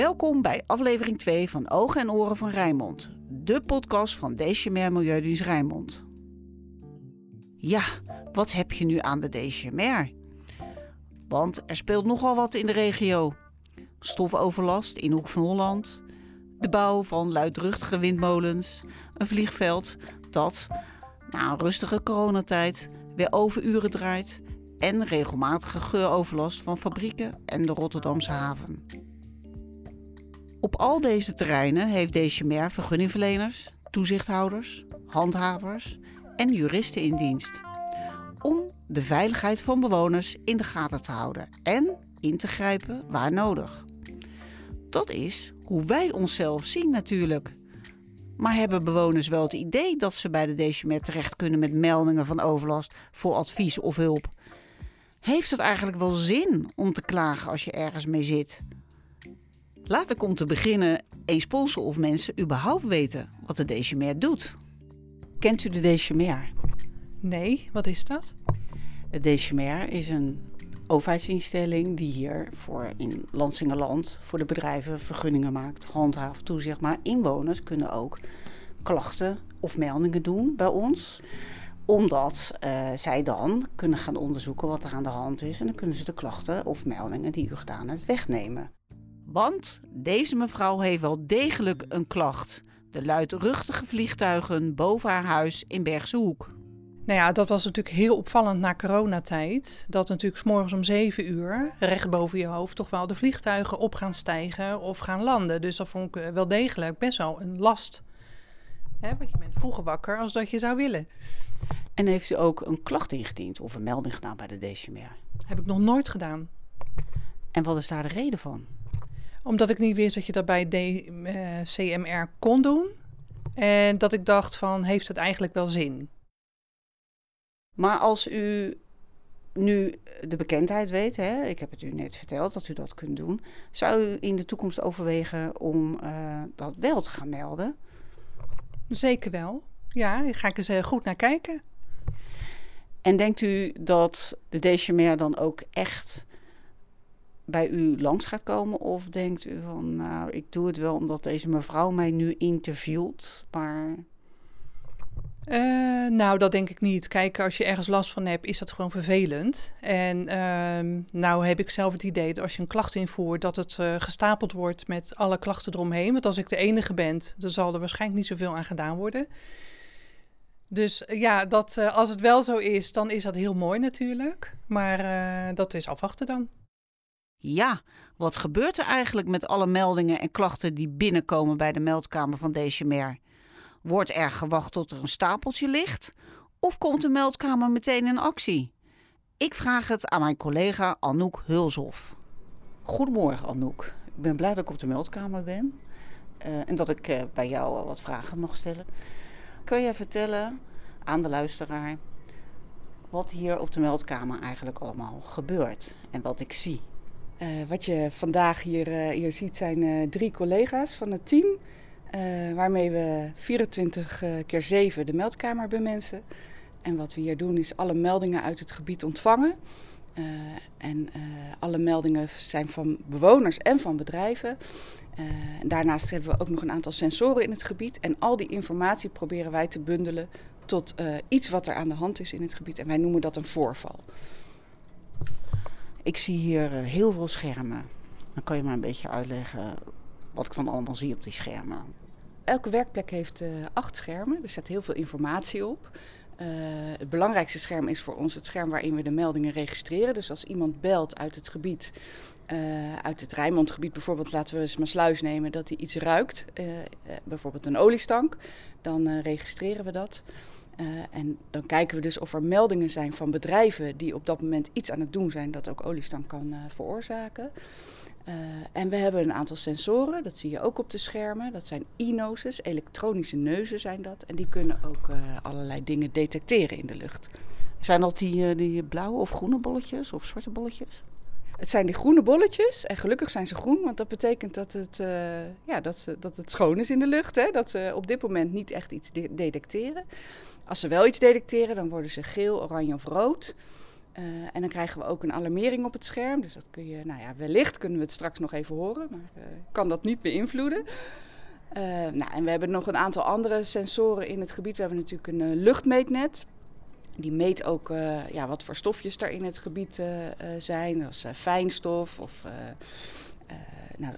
Welkom bij aflevering 2 van Ogen en Oren van Rijnmond, de podcast van Dechemer Milieudienst Rijnmond. Ja, wat heb je nu aan de Dechemer? Want er speelt nogal wat in de regio. Stofoverlast in Hoek van Holland, de bouw van luidruchtige windmolens, een vliegveld dat na een rustige coronatijd weer overuren draait en regelmatige geuroverlast van fabrieken en de Rotterdamse haven. Op al deze terreinen heeft Dechemer vergunningverleners, toezichthouders, handhavers en juristen in dienst. Om de veiligheid van bewoners in de gaten te houden en in te grijpen waar nodig. Dat is hoe wij onszelf zien natuurlijk. Maar hebben bewoners wel het idee dat ze bij de Dechemer terecht kunnen met meldingen van overlast voor advies of hulp? Heeft het eigenlijk wel zin om te klagen als je ergens mee zit? Laat ik om te beginnen eens polsen of mensen überhaupt weten wat de Dechemer doet. Kent u de Dechemer? Nee, wat is dat? De Dechemer is een overheidsinstelling die hier voor in Lansingerland voor de bedrijven vergunningen maakt, handhaaft, toezicht. Maar inwoners kunnen ook klachten of meldingen doen bij ons omdat uh, zij dan kunnen gaan onderzoeken wat er aan de hand is. En dan kunnen ze de klachten of meldingen die u gedaan hebt wegnemen. Want deze mevrouw heeft wel degelijk een klacht. De luidruchtige vliegtuigen boven haar huis in Bergse Hoek. Nou ja, dat was natuurlijk heel opvallend na coronatijd. Dat natuurlijk s morgens om 7 uur recht boven je hoofd toch wel de vliegtuigen op gaan stijgen of gaan landen. Dus dat vond ik wel degelijk best wel een last. Hè, want je bent vroeger wakker als dat je zou willen. En heeft u ook een klacht ingediend of een melding gedaan bij de DCMR? Heb ik nog nooit gedaan. En wat is daar de reden van? Omdat ik niet wist dat je dat bij DCMR eh, kon doen. En dat ik dacht van, heeft het eigenlijk wel zin? Maar als u nu de bekendheid weet, hè, ik heb het u net verteld dat u dat kunt doen, zou u in de toekomst overwegen om uh, dat wel te gaan melden? Zeker wel. Ja, daar ga ik eens uh, goed naar kijken. En denkt u dat de Dechemer dan ook echt bij u langs gaat komen? Of denkt u van, nou, ik doe het wel omdat deze mevrouw mij nu interviewt, maar... Uh, nou, dat denk ik niet. Kijk, als je ergens last van hebt, is dat gewoon vervelend. En uh, nou heb ik zelf het idee dat als je een klacht invoert, dat het uh, gestapeld wordt met alle klachten eromheen. Want als ik de enige ben, dan zal er waarschijnlijk niet zoveel aan gedaan worden. Dus eh, ja, dat, als het wel zo is, dan is dat heel mooi natuurlijk. Maar dat is afwachten dan. Ja, wat gebeurt er eigenlijk met alle meldingen en klachten die binnenkomen bij de meldkamer van DCMR? Wordt er gewacht tot er een stapeltje ligt? Of komt de meldkamer meteen in actie? Ik vraag het aan mijn collega Anouk Hulshoff. Goedemorgen Anouk. Ik ben blij dat ik op de meldkamer ben. en dat ik bij jou wat vragen mag stellen. Kun je vertellen aan de luisteraar wat hier op de meldkamer eigenlijk allemaal gebeurt en wat ik zie? Uh, wat je vandaag hier, uh, hier ziet zijn uh, drie collega's van het team. waarmee we 24 keer 7 de meldkamer bemensen. En wat we hier doen is alle meldingen uit het gebied ontvangen. en alle meldingen zijn van bewoners en van bedrijven. Daarnaast hebben we ook nog een aantal sensoren in het gebied. En al die informatie proberen wij te bundelen tot iets wat er aan de hand is in het gebied. En wij noemen dat een voorval. Ik zie hier uh, heel veel schermen. Dan kan je maar een beetje uitleggen wat ik dan allemaal zie op die schermen. Elke werkplek heeft acht schermen. Er staat heel veel informatie op. Uh, het belangrijkste scherm is voor ons het scherm waarin we de meldingen registreren. Dus als iemand belt uit het gebied, uit het Rijnmondgebied bijvoorbeeld, laten we eens maar sluis nemen, dat hij iets ruikt, bijvoorbeeld een oliestank, dan registreren we dat. En dan kijken we dus of er meldingen zijn van bedrijven die op dat moment iets aan het doen zijn dat ook oliestank kan veroorzaken. Uh, en we hebben een aantal sensoren, dat zie je ook op de schermen. Dat zijn e-noses, elektronische neuzen zijn dat. En die kunnen ook allerlei dingen detecteren in de lucht. Zijn dat die, die blauwe of groene bolletjes of zwarte bolletjes? Het zijn die groene bolletjes. En gelukkig zijn ze groen, want dat betekent dat het, ja, dat, dat het schoon is in de lucht. Hè? Dat ze op dit moment niet echt iets de detecteren. Als ze wel iets detecteren, dan worden ze geel, oranje of rood. Uh, en dan krijgen we ook een alarmering op het scherm. Dus dat kun je, nou ja, wellicht kunnen we het straks nog even horen, maar uh, kan dat niet beïnvloeden. Uh, nou, en we hebben nog een aantal andere sensoren in het gebied. We hebben natuurlijk een luchtmeetnet. Die meet ook ja, wat voor stofjes er in het gebied zijn. Is fijnstof of nou,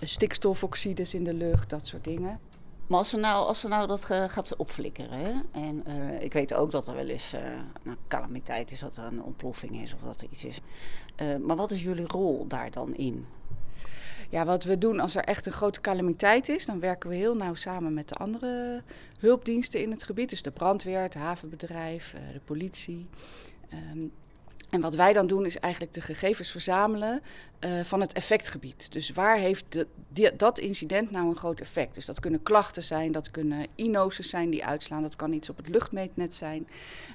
stikstofoxides in de lucht, dat soort dingen. Maar als ze nou, als ze nou dat gaat opflikkeren, hè? en uh, ik weet ook dat er wel eens uh, calamiteit is, dat er een ontploffing is of dat er iets is. Uh, maar wat is jullie rol daar dan in? Ja, wat we doen als er echt een grote calamiteit is, dan werken we heel nauw samen met de andere hulpdiensten in het gebied. Dus de brandweer, het havenbedrijf, de politie. Um, en wat wij dan doen is eigenlijk de gegevens verzamelen uh, van het effectgebied. Dus waar heeft de, dat incident nou een groot effect? Dus dat kunnen klachten zijn, dat kunnen inoses zijn die uitslaan, dat kan iets op het luchtmeetnet zijn.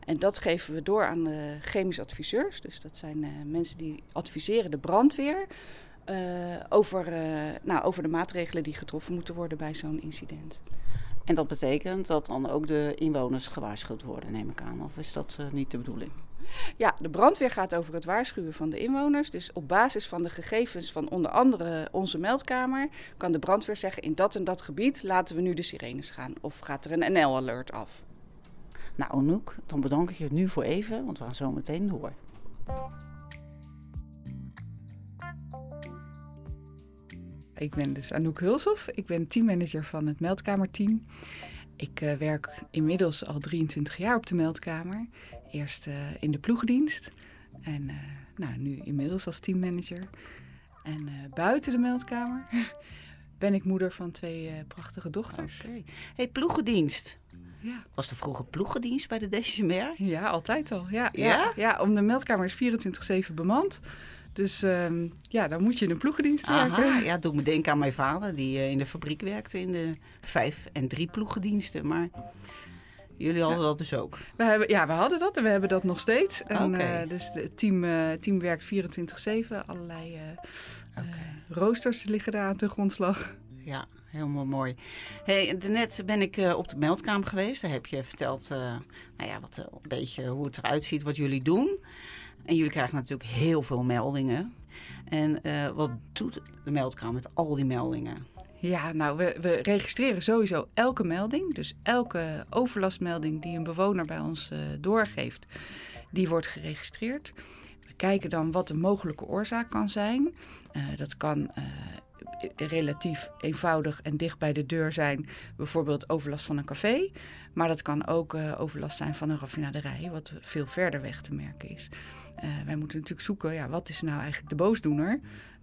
En dat geven we door aan de chemische adviseurs. Dus dat zijn uh, mensen die adviseren de brandweer uh, over, nou, over de maatregelen die getroffen moeten worden bij zo'n incident. En dat betekent dat dan ook de inwoners gewaarschuwd worden, neem ik aan. Of is dat niet de bedoeling? Ja, de brandweer gaat over het waarschuwen van de inwoners. Dus op basis van de gegevens van onder andere onze meldkamer kan de brandweer zeggen: in dat en dat gebied laten we nu de sirenes gaan. Of gaat er een NL-alert af? Nou, Anouk, dan bedank ik je nu voor even, want we gaan zo meteen door. Ik ben dus Anouk Hulshoff. Ik ben teammanager van het meldkamerteam. Ik uh, werk inmiddels al 23 jaar op de meldkamer. Eerst uh, in de ploegdienst en uh, nou, nu inmiddels als teammanager. En buiten de meldkamer ben ik moeder van twee prachtige dochters. Okay. Hey, ploegendienst. Ja. Was de vroege ploegendienst bij de DCMR? Ja, altijd al. Ja, ja? ja, ja om de meldkamer is 24-7 bemand. Dus um, ja, dan moet je in een ploegendienst Aha, werken. Ja, doe me denken aan mijn vader die uh, in de fabriek werkte in de vijf en drie ploegendiensten. Maar jullie hadden ja. dat dus ook? We hebben, ja, we hadden dat en we hebben dat nog steeds. En, okay. uh, dus het team, uh, team werkt 24-7. Allerlei okay. roosters liggen daar aan de grondslag. Ja, helemaal mooi. Hey, net ben ik uh, op de meldkamer geweest. Daar heb je verteld uh, nou ja, wat, een beetje hoe het eruit ziet, wat jullie doen. En jullie krijgen natuurlijk heel veel meldingen. En wat doet de meldkamer met al die meldingen? Ja, nou, we, we, registreren sowieso elke melding. Dus elke overlastmelding die een bewoner bij ons uh, doorgeeft, die wordt geregistreerd. We kijken dan wat de mogelijke oorzaak kan zijn. Uh, dat kan relatief eenvoudig en dicht bij de deur zijn. Bijvoorbeeld overlast van een café. Maar dat kan ook overlast zijn van een raffinaderij, wat veel verder weg te merken is. Wij moeten natuurlijk zoeken, ja, wat is nou eigenlijk de boosdoener?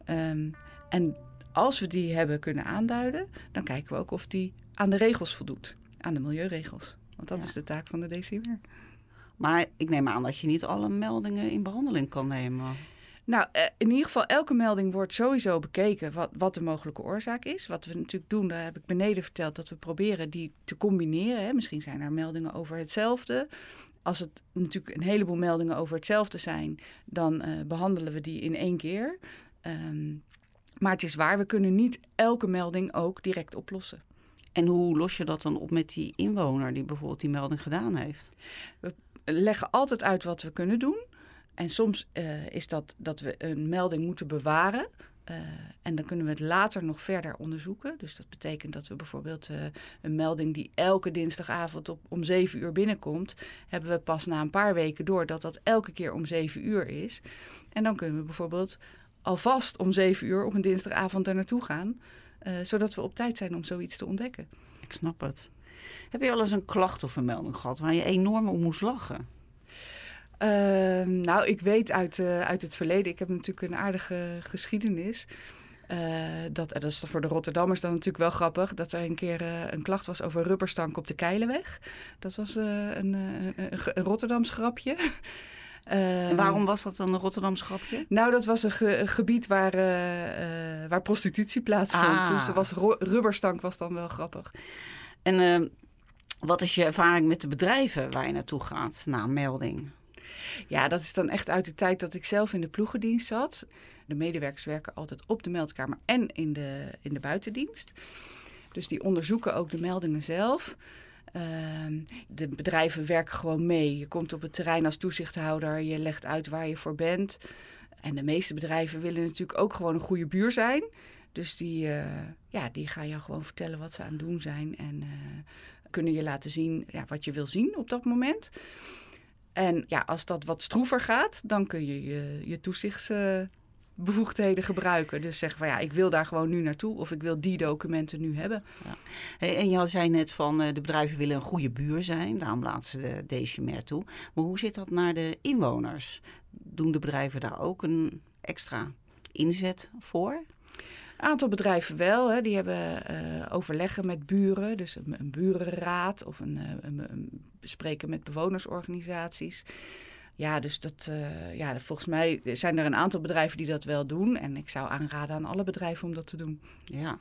Um, en als we die hebben kunnen aanduiden, dan kijken we ook of die aan de regels voldoet. Aan de milieuregels. Want dat ja. is de taak van de DCWR. Maar ik neem aan dat je niet alle meldingen in behandeling kan nemen. Nou, in ieder geval, elke melding wordt sowieso bekeken wat, wat de mogelijke oorzaak is. Wat we natuurlijk doen, daar heb ik beneden verteld, dat we proberen die te combineren. Hè. Misschien zijn er meldingen over hetzelfde. Als het natuurlijk een heleboel meldingen over hetzelfde zijn, dan uh, behandelen we die in één keer. Um, maar het is waar, we kunnen niet elke melding ook direct oplossen. En hoe los je dat dan op met die inwoner die bijvoorbeeld die melding gedaan heeft? We leggen altijd uit wat we kunnen doen. En soms uh, is dat dat we een melding moeten bewaren. Uh, en dan kunnen we het later nog verder onderzoeken. Dus dat betekent dat we bijvoorbeeld uh, een melding die elke dinsdagavond op, om 7 uur binnenkomt, hebben we pas na een paar weken door dat dat elke keer om 7 uur is. En dan kunnen we bijvoorbeeld alvast om 7 uur op een dinsdagavond daar naartoe gaan, uh, zodat we op tijd zijn om zoiets te ontdekken. Ik snap het. Heb je al eens een klacht of een melding gehad waar je enorm om moest lachen? Uh, nou, ik weet uit, uh, uit het verleden, ik heb natuurlijk een aardige geschiedenis. Uh, dat, dat is voor de Rotterdammers dan natuurlijk wel grappig. Dat er een keer een klacht was over rubberstank op de Keilenweg. Dat was een, een, een Rotterdams grapje. Uh, waarom was dat dan een Rotterdams grapje? Nou, dat was een, ge een gebied waar, uh, uh, waar prostitutie plaatsvond. Ah. Dus was rubberstank was dan wel grappig. En ehm, wat is je ervaring met de bedrijven waar je naartoe gaat na een melding? Ja, dat is dan echt uit de tijd dat ik zelf in de ploegendienst zat. De medewerkers werken altijd op de meldkamer en in de, in de buitendienst. Dus die onderzoeken ook de meldingen zelf. Ehm, de bedrijven werken gewoon mee. Je komt op het terrein als toezichthouder, je legt uit waar je voor bent. En de meeste bedrijven willen natuurlijk ook gewoon een goede buur zijn. Dus die, uh, ja, die gaan jou gewoon vertellen wat ze aan het doen zijn. En uh, kunnen je laten zien ja, wat je wil zien op dat moment. En ja, als dat wat stroever gaat, dan kun je je, je toezichtsbevoegdheden gebruiken. Dus zeggen van ja, ik wil daar gewoon nu naartoe of ik wil die documenten nu hebben. Ja. En je zei net van uh, de bedrijven willen een goede buur zijn, daarom laten ze de DCMR toe. Maar hoe zit dat naar de inwoners? Doen de bedrijven daar ook een extra inzet voor? Een aantal bedrijven wel. Hè. Die hebben uh, overleggen met buren. Dus een, een burenraad of een, een, een, bespreken met bewonersorganisaties. Ja, dus dat, uh, ja, volgens mij zijn er een aantal bedrijven die dat wel doen. En ik zou aanraden aan alle bedrijven om dat te doen. Ja,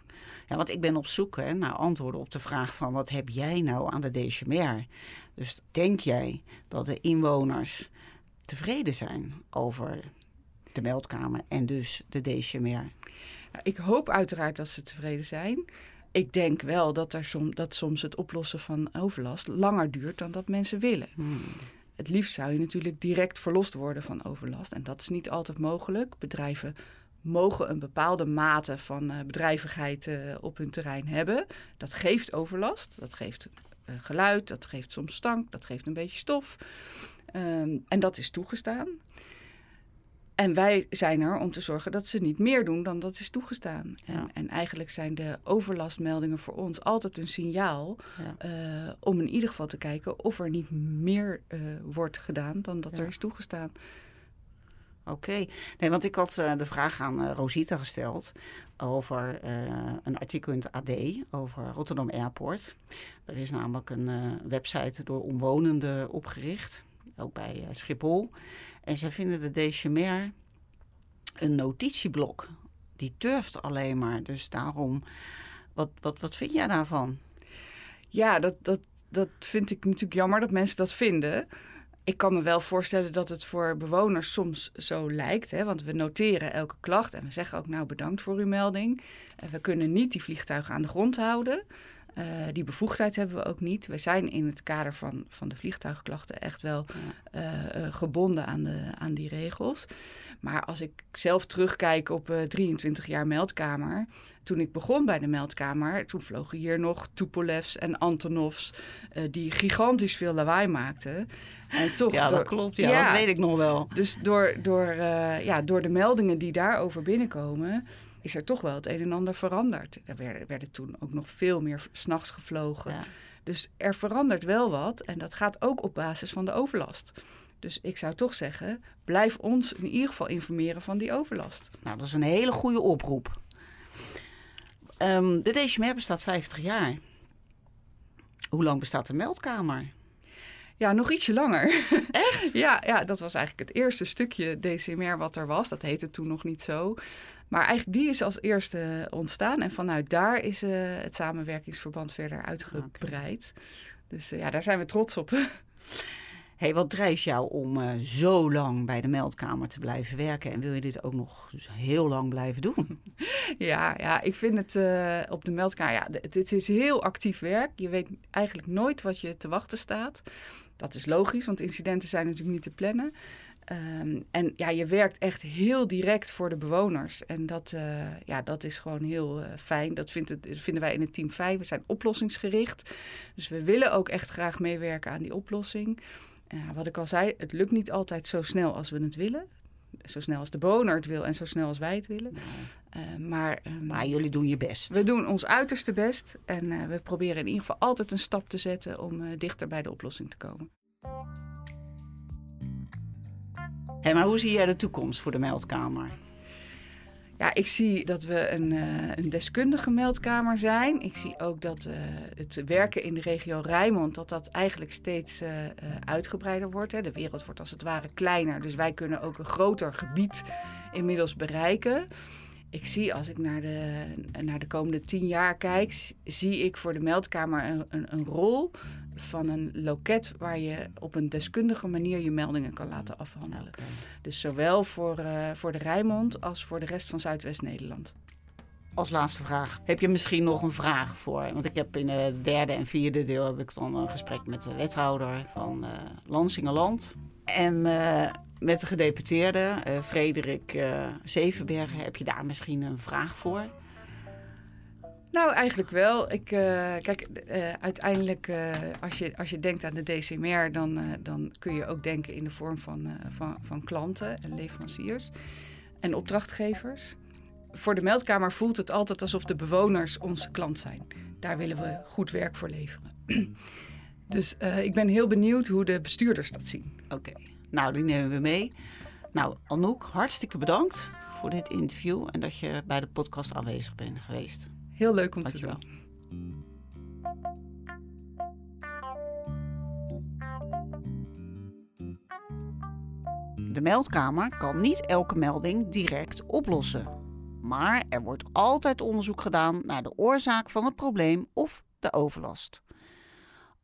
ja want ik ben op zoek hè, naar antwoorden op de vraag van wat heb jij nou aan de DCMR? Dus denk jij dat de inwoners tevreden zijn over de meldkamer en dus de DCMR? Ik hoop uiteraard dat ze tevreden zijn. Ik denk wel dat, er som, dat soms het oplossen van overlast langer duurt dan dat mensen willen. Hmm. Het liefst zou je natuurlijk direct verlost worden van overlast. En dat is niet altijd mogelijk. Bedrijven mogen een bepaalde mate van uh, bedrijvigheid uh, op hun terrein hebben. Dat geeft overlast, dat geeft uh, geluid, dat geeft soms stank, dat geeft een beetje stof. Um, en dat is toegestaan. En wij zijn er om te zorgen dat ze niet meer doen dan dat is toegestaan. En, ja. en eigenlijk zijn de overlastmeldingen voor ons altijd een signaal ja. uh, om in ieder geval te kijken of er niet meer uh, wordt gedaan dan dat ja. er is toegestaan. Oké, okay. nee, want ik had uh, de vraag aan Rosita gesteld over een artikel in het AD over Rotterdam Airport. Er is namelijk een website door omwonenden opgericht, ook bij Schiphol. En zij vinden de DCMR een notitieblok. Die turft alleen maar. Dus daarom, wat, wat, wat vind jij daarvan? Ja, dat, dat, dat vind ik natuurlijk jammer dat mensen dat vinden. Ik kan me wel voorstellen dat het voor bewoners soms zo lijkt. Hè? Want we noteren elke klacht en we zeggen ook nou bedankt voor uw melding. En we kunnen niet die vliegtuigen aan de grond houden. Uh, die bevoegdheid hebben we ook niet. We zijn in het kader van, van de vliegtuigklachten echt wel uh, uh, gebonden aan, de, aan die regels. Maar als ik zelf terugkijk op 23 jaar meldkamer. Toen ik begon bij de meldkamer, toen vlogen hier nog Tupolevs en Antonovs. die gigantisch veel lawaai maakten. En toch ja, door, dat klopt. Ja, ja, dat weet ik nog wel. Dus door, door, ja, door de meldingen die daarover binnenkomen is er toch wel het een en ander veranderd. Er werden, werden toen ook nog veel meer s'nachts gevlogen. Ja. Dus er verandert wel wat en dat gaat ook op basis van de overlast. Dus ik zou toch zeggen, blijf ons in ieder geval informeren van die overlast. Nou, dat is een hele goede oproep. Um, de DCMR bestaat 50 jaar. Hoe lang bestaat de meldkamer? Ja, nog ietsje langer. Echt? ja, ja, dat was eigenlijk het eerste stukje DCMR wat er was. Dat heette toen nog niet zo. Maar eigenlijk die is als eerste ontstaan. En vanuit daar is uh, het samenwerkingsverband verder uitgebreid. Okay. Dus uh, ja, daar zijn we trots op. hey, wat drijft jou om uh, zo lang bij de meldkamer te blijven werken? En wil je dit ook nog dus heel lang blijven doen? ja, ja, ik vind het op de meldkamer... Ja, het is heel actief werk. Je weet eigenlijk nooit wat je te wachten staat. Dat is logisch, want incidenten zijn natuurlijk niet te plannen. Um, en ja, je werkt echt heel direct voor de bewoners. En dat, uh, ja, dat is gewoon heel uh, fijn. Dat, vindt het, vinden wij in het team 5. We zijn oplossingsgericht. Dus we willen ook echt graag meewerken aan die oplossing. Uh, wat ik al zei, het lukt niet altijd zo snel als we het willen. Zo snel als de bewoner het wil en zo snel als wij het willen. Maar, um, maar jullie doen je best. We doen ons uiterste best. En we proberen in ieder geval altijd een stap te zetten om dichter bij de oplossing te komen. Maar hoe zie jij de toekomst voor de meldkamer? Ja, ik zie dat we een, uh, een deskundige meldkamer zijn. Ik zie ook dat uh, het werken in de regio Rijnmond... dat dat eigenlijk steeds uh, uitgebreider wordt. Hè. De wereld wordt als het ware kleiner. Dus wij kunnen ook een groter gebied inmiddels bereiken. Ik zie als ik naar de, naar de komende tien jaar kijk... zie ik voor de meldkamer een, een, een rol van een loket waar je op een deskundige manier je meldingen kan laten afhandelen. Okay. Dus zowel voor, uh, voor de Rijnmond als voor de rest van Zuidwest-Nederland. als laatste vraag. Heb je misschien nog een vraag voor? Want ik heb in het derde en vierde deel heb ik dan een gesprek met de wethouder van uh, Lansingerland. En uh, met de gedeputeerde, uh, Frederik uh, Zevenbergen, heb je daar misschien een vraag voor? Nou, eigenlijk wel. Ik, kijk, uiteindelijk als, je, als je denkt aan de DCMR, dan, dan kun je ook denken in de vorm van, van, van klanten en leveranciers en opdrachtgevers voor de meldkamer voelt het altijd alsof de bewoners onze klant zijn. Daar willen we goed werk voor leveren. dus uh, ik ben heel benieuwd hoe de bestuurders dat zien. Oké, nou die nemen we mee. Nou, Anouk, hartstikke bedankt voor dit interview en dat je bij de podcast aanwezig bent geweest. Heel leuk om te doen. De meldkamer kan niet elke melding direct oplossen. Maar er wordt altijd onderzoek gedaan naar de oorzaak van het probleem of de overlast.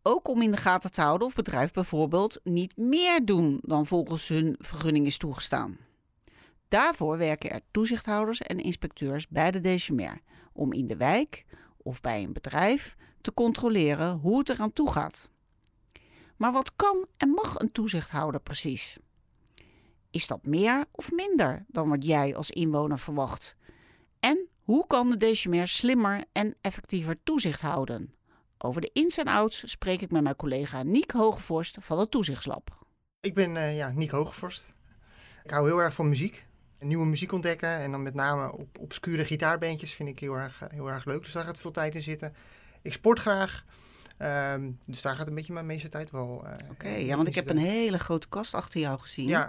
Ook om in de gaten te houden of bedrijf bijvoorbeeld niet meer doen dan volgens hun vergunning is toegestaan. Daarvoor werken er toezichthouders en inspecteurs bij de DCMR om in de wijk of bij een bedrijf te controleren hoe het eraan toe gaat. Maar wat kan en mag een toezichthouder precies? Is dat meer of minder dan wat jij als inwoner verwacht? En hoe kan de DCMR slimmer en effectiever toezicht houden? Over de ins en outs spreek ik met mijn collega Niek Hogevorst van het Toezichtslab. Ik ben uh, ja, Niek Hogevorst. Ik hou heel erg van muziek. Nieuwe muziek ontdekken en dan met name op obscure gitaarbeentjes vind ik heel erg, eh, heel erg leuk. Dus daar gaat veel tijd in zitten. Ik sport graag. Um, dus daar gaat een beetje mijn meeste tijd wel. Uh, Oké, ja, want ik heb een hele grote kast achter jou gezien. Ja,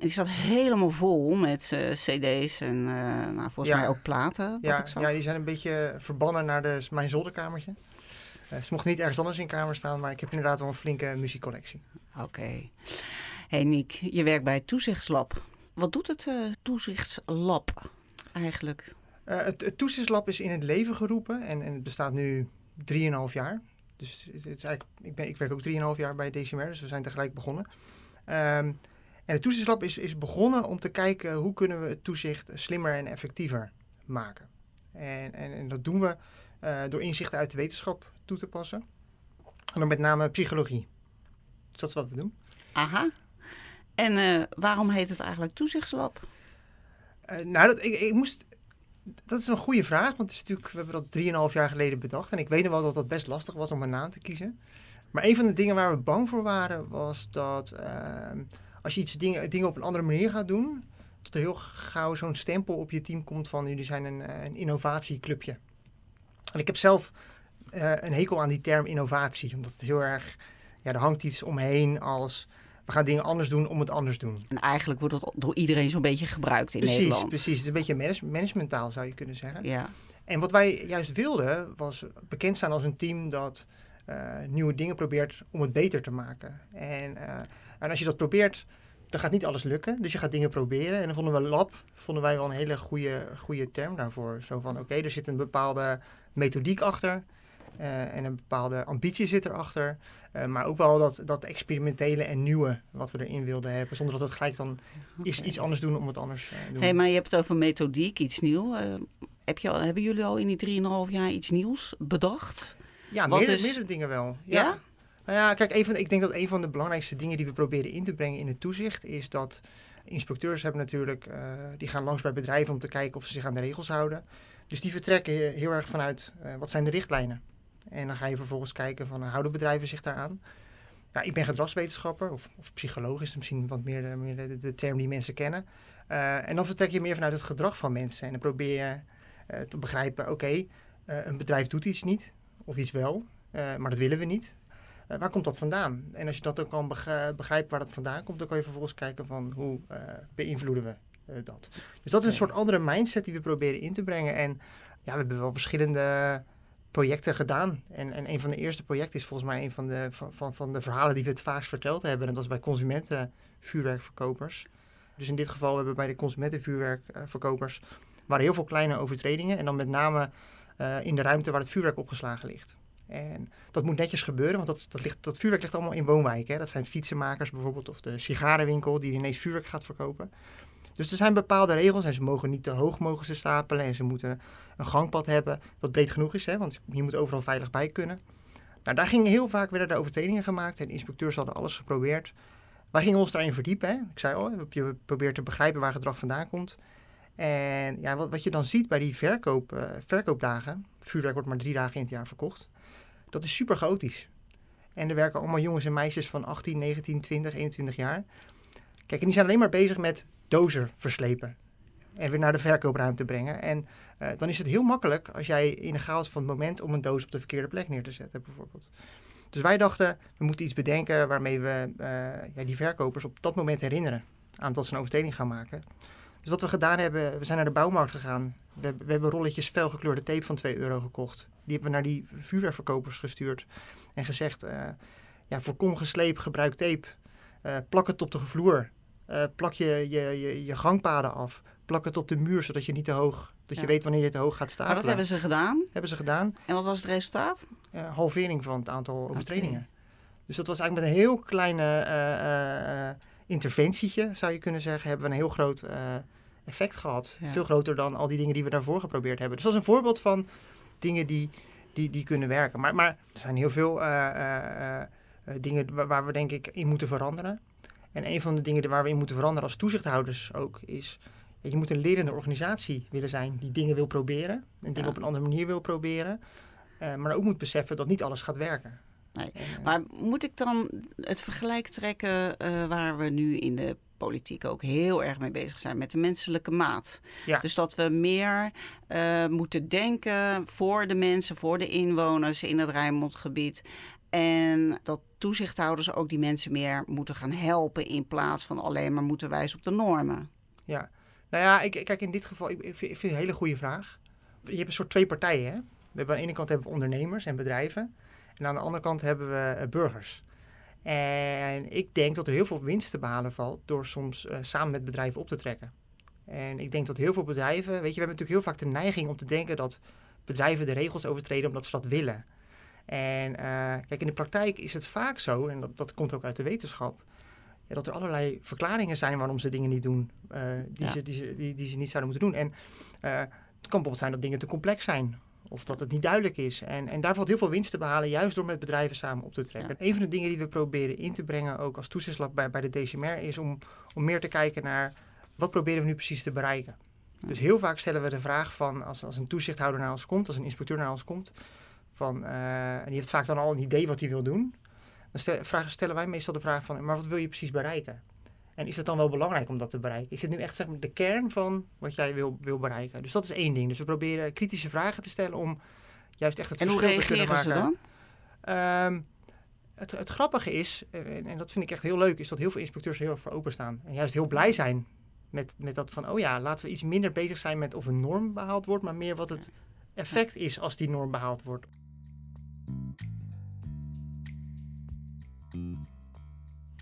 en die zat helemaal vol met uh, cd's en uh, nou, volgens mij ook platen. Ja, ja, die zijn een beetje verbannen naar de, mijn zolderkamertje. Uh, ze mochten niet ergens anders in kamer staan, maar ik heb inderdaad wel een flinke muziekcollectie. Oké. Okay. Hey Niek, je werkt bij het Toezichtslab. Wat doet het Toezichtslab eigenlijk? Het, het, Toezichtslab is in het leven geroepen en, en het bestaat nu 3,5 jaar. Dus het, het is eigenlijk, ik, ben, ik werk ook 3,5 jaar bij DCMR, dus we zijn tegelijk begonnen. Um, en het toezichtslab is, is begonnen om te kijken hoe kunnen we het toezicht slimmer en effectiever maken. En, en, en dat doen we uh, door inzichten uit de wetenschap toe te passen. En dan met name psychologie. Dus dat is wat we doen. Aha. En uh, waarom heet het eigenlijk toezichtslab? Uh, nou, dat, ik, ik moest dat is een goede vraag, want het is natuurlijk, we hebben dat 3,5 jaar geleden bedacht. En ik weet nog wel dat dat best lastig was om een naam te kiezen. Maar een van de dingen waar we bang voor waren, was dat uh, als je iets dingen, dingen op een andere manier gaat doen, dat er heel gauw zo'n stempel op je team komt van jullie zijn een, eh, een innovatieclubje. En ik heb zelf uh, een hekel aan die term innovatie, omdat het heel erg, ja, er hangt iets omheen als we gaan dingen anders doen om het anders doen. En eigenlijk wordt dat door iedereen zo'n beetje gebruikt in precies, Nederland. Precies, het is een beetje manage managementtaal zou je kunnen zeggen. Ja. En wat wij juist wilden was bekend staan als een team dat uh, nieuwe dingen probeert om het beter te maken. En en als je dat probeert, dan gaat niet alles lukken. Dus je gaat dingen proberen. En dan vonden we lab, vonden wij wel een hele goede, goede term daarvoor. Zo van, oké, er zit een bepaalde methodiek achter. Uh, en een bepaalde ambitie zit erachter. Uh, maar ook wel dat, dat experimentele en nieuwe wat we erin wilden hebben. Zonder dat het gelijk dan okay. iets anders doen om het anders uh, doen. hey, maar je hebt het over methodiek, iets nieuws. heb je al, hebben jullie al in die 3,5 jaar iets nieuws bedacht? Ja, meerdere, is... meerdere dingen wel. Ja? ja? Nou ja, kijk, even, ik denk dat een van de belangrijkste dingen die we proberen in te brengen in het toezicht is dat inspecteurs hebben natuurlijk, uh, die gaan langs bij bedrijven om te kijken of ze zich aan de regels houden. Dus die vertrekken heel erg vanuit uh, wat zijn de richtlijnen. En dan ga je vervolgens kijken van uh, houden bedrijven zich daaraan. Ja, ik ben gedragswetenschapper of, of psycholoog is misschien wat meer, de, meer de, de, term die mensen kennen. en dan vertrek je meer vanuit het gedrag van mensen en dan probeer je te begrijpen, oké, okay, een bedrijf doet iets niet of iets wel, maar dat willen we niet. Waar komt dat vandaan? En als je dat ook kan begrijpen waar dat vandaan komt, dan kan je vervolgens kijken van hoe beïnvloeden we dat. Dus dat is een soort andere mindset die we proberen in te brengen. En ja, we hebben wel verschillende projecten gedaan. En, en een van de eerste projecten is volgens mij een van de, van, van, van de verhalen die we het vaakst verteld hebben. En dat was bij consumentenvuurwerkverkopers. Dus in dit geval hebben we bij de consumentenvuurwerkverkopers waren heel veel kleine overtredingen. En dan met name in de ruimte waar het vuurwerk opgeslagen ligt. En dat moet netjes gebeuren, want dat, dat, ligt, dat vuurwerk ligt allemaal in woonwijken. Dat zijn fietsenmakers bijvoorbeeld of de sigarenwinkel die ineens vuurwerk gaat verkopen. Dus er zijn bepaalde regels en ze mogen niet te hoog mogen ze stapelen en ze moeten een gangpad hebben dat breed genoeg is, hè, want je moet overal veilig bij kunnen. Nou, daar gingen heel vaak werden er overtredingen gemaakt en de inspecteurs hadden alles geprobeerd. Wij gingen ons daarin verdiepen. Hè. Ik zei, oh, je probeert te begrijpen waar gedrag vandaan komt. En ja, wat, wat je dan ziet bij die verkoop, uh, verkoopdagen, vuurwerk wordt maar drie dagen in het jaar verkocht, dat is super chaotisch. En er werken allemaal jongens en meisjes van 18, 19, 20, 21 jaar. Kijk, en die zijn alleen maar bezig met dozer verslepen. En weer naar de verkoopruimte brengen. En uh, dan is het heel makkelijk als jij in de chaos van het moment om een doos op de verkeerde plek neer te zetten, bijvoorbeeld. Dus wij dachten, we moeten iets bedenken waarmee we uh, ja, die verkopers op dat moment herinneren aan dat ze een overtreding gaan maken. Dus wat we gedaan hebben, we zijn naar de bouwmarkt gegaan. We, we hebben rolletjes felgekleurde tape van 2 euro gekocht. Die hebben we naar die vuurwerkverkopers gestuurd. En gezegd, uh, ja, voorkom gesleep, gebruik tape. Plak het op de vloer. Uh, plak je, je, je, je, gangpaden af. Plak het op de muur, zodat je niet te hoog, dat ja. je weet wanneer je te hoog gaat staan. Maar dat hebben ze gedaan? Hebben ze gedaan. En wat was het resultaat? halvering van het aantal overtredingen. Okay. Dus dat was eigenlijk met een heel kleine interventietje, zou je kunnen zeggen, hebben we een heel groot uh, effect gehad. Ja. Veel groter dan al die dingen die we daarvoor geprobeerd hebben. Dus dat is een voorbeeld van dingen die, die, die kunnen werken. Maar, maar er zijn heel veel uh, uh, dingen waar, waar, we denk ik in moeten veranderen. En een van de dingen waar we in moeten veranderen als toezichthouders ook is... Je moet een lerende organisatie willen zijn die dingen wil proberen. En dingen ja. op een andere manier wil proberen. maar ook moet beseffen dat niet alles gaat werken. Nee. Maar moet ik dan het vergelijk trekken uh, waar we nu in de politiek ook heel erg mee bezig zijn met de menselijke maat? Ja. Dus dat we meer uh, moeten denken voor de mensen, voor de inwoners in het Rijnmondgebied. En dat toezichthouders ook die mensen meer moeten gaan helpen in plaats van alleen maar moeten wijzen op de normen. Ja, nou ja, ik, kijk in dit geval, ik, vind, het een hele goede vraag. Je hebt een soort twee partijen. Hè? We hebben aan de ene kant hebben we ondernemers en bedrijven. En aan de andere kant hebben we uh, burgers. En ik denk dat er heel veel winst te behalen valt door soms uh, samen met bedrijven op te trekken. En ik denk dat heel veel bedrijven, weet je, we hebben natuurlijk heel vaak de neiging om te denken dat bedrijven de regels overtreden omdat ze dat willen. En uh, kijk, in de praktijk is het vaak zo, en dat, dat komt ook uit de wetenschap, ja, dat er allerlei verklaringen zijn waarom ze dingen niet doen uh, die, ja. ze, die, ze, die, die, ze niet zouden moeten doen. En het kan bijvoorbeeld zijn dat dingen te complex zijn of dat het niet duidelijk is. En, en daar valt heel veel winst te behalen, juist door met bedrijven samen op te trekken. Ja. Een van de dingen die we proberen in te brengen, ook als toezichtslab bij, bij de DCMR, is om, om meer te kijken naar wat proberen we nu precies te bereiken. Ja. Dus heel vaak stellen we de vraag van, als, als een toezichthouder naar ons komt, als een inspecteur naar ons komt, van, uh, en die heeft vaak dan al een idee wat hij wil doen. Dan stel, vragen, stellen wij meestal de vraag van, maar wat wil je precies bereiken? En is het dan wel belangrijk om dat te bereiken? Is het nu echt zeg maar, de kern van wat jij wil, wil bereiken? Dus dat is één ding. Dus we proberen kritische vragen te stellen om juist echt het en verschil te kunnen maken. En hoe reageren ze dan? Um, het, het, grappige is, en, en, dat vind ik echt heel leuk, is dat heel veel inspecteurs heel erg voor openstaan. En juist heel blij zijn met, met dat van, oh ja, laten we iets minder bezig zijn met of een norm behaald wordt, maar meer wat het effect is als die norm behaald wordt.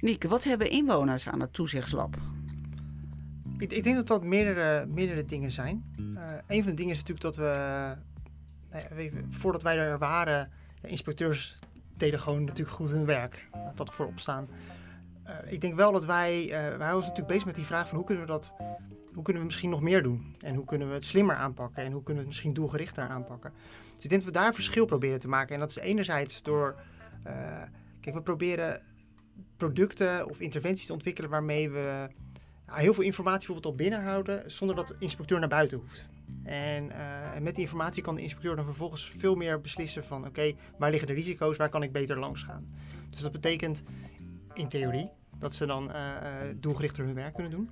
Nieke, wat hebben inwoners aan het toezichtslab? Ik, ik denk dat dat meerdere, meerdere dingen zijn. Uh, een van de dingen is natuurlijk dat we, nou voordat wij er waren, de inspecteurs deden gewoon natuurlijk goed hun werk. Laat dat voorop staan. Uh, ik denk wel dat wij, uh, wij ons natuurlijk bezig met die vraag van hoe kunnen we dat, hoe kunnen we misschien nog meer doen? En hoe kunnen we het slimmer aanpakken? En hoe kunnen we het misschien doelgerichter aanpakken? Dus ik denk dat we daar verschil proberen te maken. En dat is enerzijds door, kijk, we proberen producten of interventies te ontwikkelen waarmee we heel veel informatie bijvoorbeeld op binnenhouden zonder dat de inspecteur naar buiten hoeft. En, uh, en met die informatie kan de inspecteur dan vervolgens veel meer beslissen van oké, waar liggen de risico's, waar kan ik beter langs gaan. Dus dat betekent in theorie dat ze dan uh, doelgerichter hun werk kunnen doen.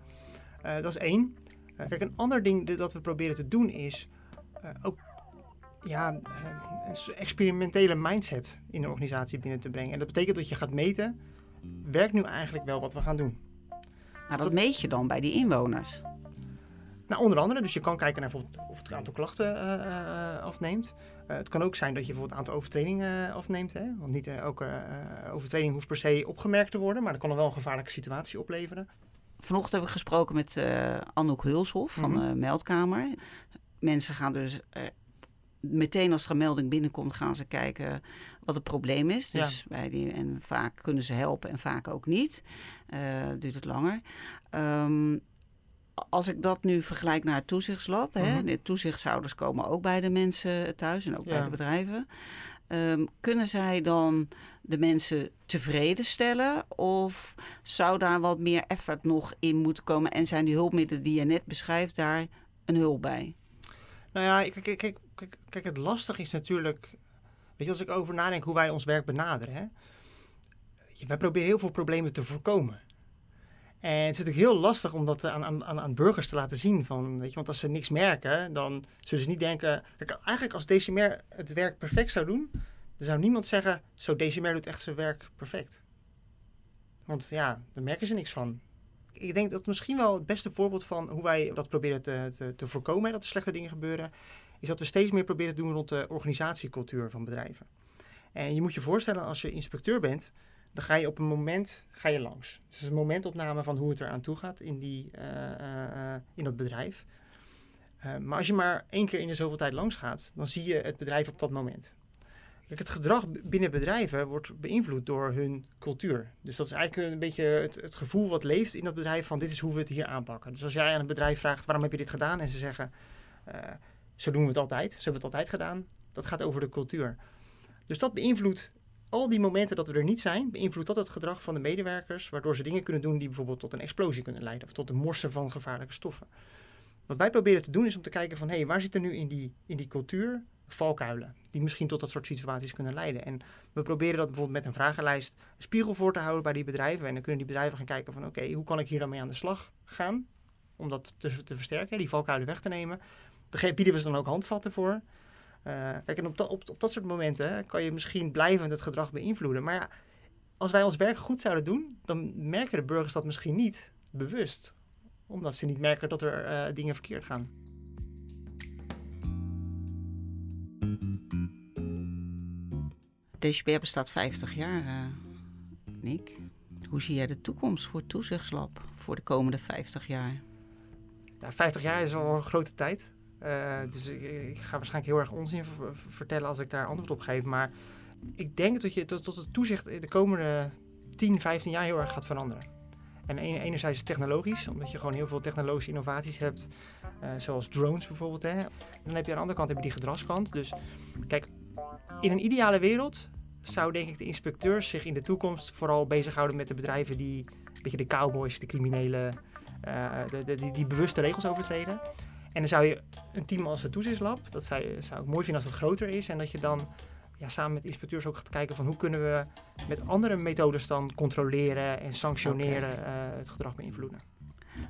Dat is één. kijk, een ander ding dat we proberen te doen is ook ja, een experimentele mindset in de organisatie binnen te brengen. En dat betekent dat je gaat meten werkt nu eigenlijk wel wat we gaan doen. Maar dat, dat meet je dan bij die inwoners? Nou, onder andere. Dus je kan kijken naar bijvoorbeeld of het aantal klachten uh, uh, afneemt. Uh, het kan ook zijn dat je bijvoorbeeld het aantal overtredingen afneemt. Hè? Want niet elke overtreding hoeft per se opgemerkt te worden. Maar dat kan wel een gevaarlijke situatie opleveren. Vanochtend heb ik gesproken met Anouk Hulshof van mm -hmm. de Meldkamer. Mensen gaan dus meteen als er een melding binnenkomt, gaan ze kijken wat het probleem is. Dus ja. bij die, en vaak kunnen ze helpen en vaak ook niet. Uh, duurt het langer. Um, als ik dat nu vergelijk naar het toezichtslab, hè, Mhm. de toezichtshouders komen ook bij de mensen thuis en ook bij de bedrijven. Ehm, kunnen zij dan de mensen tevreden stellen? Of zou daar wat meer effort nog in moeten komen? En zijn die hulpmiddelen die je net beschrijft daar een hulp bij? Nou ja, kijk, kijk, kijk, kijk, het lastig is natuurlijk... Weet je, als ik over nadenk hoe wij ons werk benaderen... Hè, wij proberen heel veel problemen te voorkomen. En het is natuurlijk heel lastig om dat aan, aan, aan burgers te laten zien. Van, weet je, want als ze niks merken, dan zullen ze niet denken... Eigenlijk als DCMR het werk perfect zou doen... dan zou niemand zeggen, zo DCMR doet echt zijn werk perfect. Want ja, daar merken ze niks van. Ik denk dat misschien wel het beste voorbeeld van hoe wij dat proberen te, te, te voorkomen... dat er slechte dingen gebeuren... is dat we steeds meer proberen te doen rond de organisatiecultuur van bedrijven. En je moet je voorstellen, als je inspecteur bent, dan ga je op een moment ga je langs. Dus het een momentopname van hoe het eraan toe gaat in, die, eh, eh, eh, in dat bedrijf. Maar als je maar één keer in de zoveel tijd langs gaat, dan zie je het bedrijf op dat moment. Kijk, het gedrag binnen bedrijven wordt beïnvloed door hun cultuur. Dus dat is eigenlijk een beetje het, het gevoel wat leeft in dat bedrijf van dit is hoe we het hier aanpakken. Dus als jij aan een bedrijf vraagt waarom heb je dit gedaan en ze zeggen zo doen we het altijd, ze hebben het altijd gedaan, dat gaat over de cultuur. Dus dat beïnvloedt al die momenten dat we er niet zijn, beïnvloedt dat het gedrag van de medewerkers, waardoor ze dingen kunnen doen die bijvoorbeeld tot een explosie kunnen leiden of tot een morsen van gevaarlijke stoffen. Wat wij proberen te doen is om te kijken van hé, hey, waar zitten nu in die, in die cultuur valkuilen die misschien tot dat soort situaties kunnen leiden. En we proberen dat bijvoorbeeld met een vragenlijst een spiegel voor te houden bij die bedrijven. En dan kunnen die bedrijven gaan kijken van oké, hoe kan ik hier dan mee aan de slag gaan om dat te, te versterken, die valkuilen weg te nemen. Bieden we ze dan ook handvatten voor. Eh, kijk, en op, dat- op, op dat soort momenten kan je misschien blijvend het gedrag beïnvloeden. Maar ja, als wij ons werk goed zouden doen, dan merken de burgers dat misschien niet bewust. Omdat ze niet merken dat er eh, dingen verkeerd gaan. DCBR bestaat 50 jaar, eh, Nick. Hoe zie jij de toekomst voor het toezichtslab voor de komende 50 jaar? Ja, 50 jaar is al een grote tijd. Eh, dus ik, ik ga waarschijnlijk heel erg onzin vertellen als ik daar antwoord op geef. Maar ik denk dat je tot, tot het toezicht de komende 10, 15 jaar heel erg gaat veranderen. En enerzijds technologisch, omdat je gewoon heel veel technologische innovaties hebt. eh, zoals drones bijvoorbeeld. Hè. En dan heb je aan de andere kant heb je die gedragskant. Dus kijk, in een ideale wereld zou denk ik de inspecteurs zich in de toekomst vooral bezighouden met de bedrijven die, beetje de cowboys, de criminelen, eh, die, die bewuste regels overtreden. En dan zou je een team als het toezichtslab, dat zou, je- zou ik mooi vinden als het groter is. En dat je dan ja, samen met inspecteurs ook gaat kijken van hoe kunnen we met andere methodes dan controleren en sanctioneren eh, het gedrag beïnvloeden.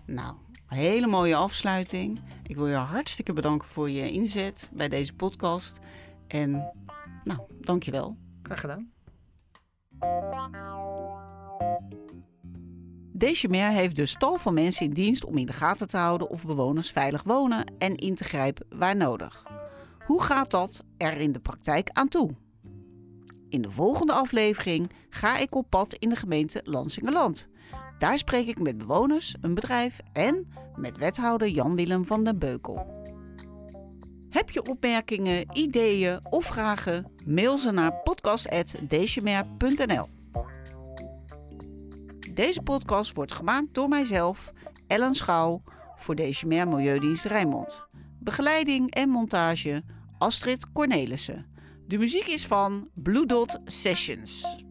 Nou, hele mooie afsluiting. Ik wil je hartstikke bedanken voor je inzet bij deze podcast. En nou, dankjewel. Graag gedaan. Dechemer heeft dus tal van mensen in dienst om in de gaten te houden of bewoners veilig wonen en in te grijpen waar nodig. Hoe gaat dat er in de praktijk aan toe? In de volgende aflevering ga ik op pad in de gemeente Lansingerland. Daar spreek ik met bewoners, een bedrijf en met wethouder Jan-Willem van den Beukel. Heb je opmerkingen, ideeën of vragen? Mail ze naar podcast.dechemer.nl Deze podcast wordt gemaakt door mijzelf, Ellen Schouw, voor Dechemer Milieudienst Rijnmond. Begeleiding en montage Astrid Cornelissen. De muziek is van Blue Dot Sessions.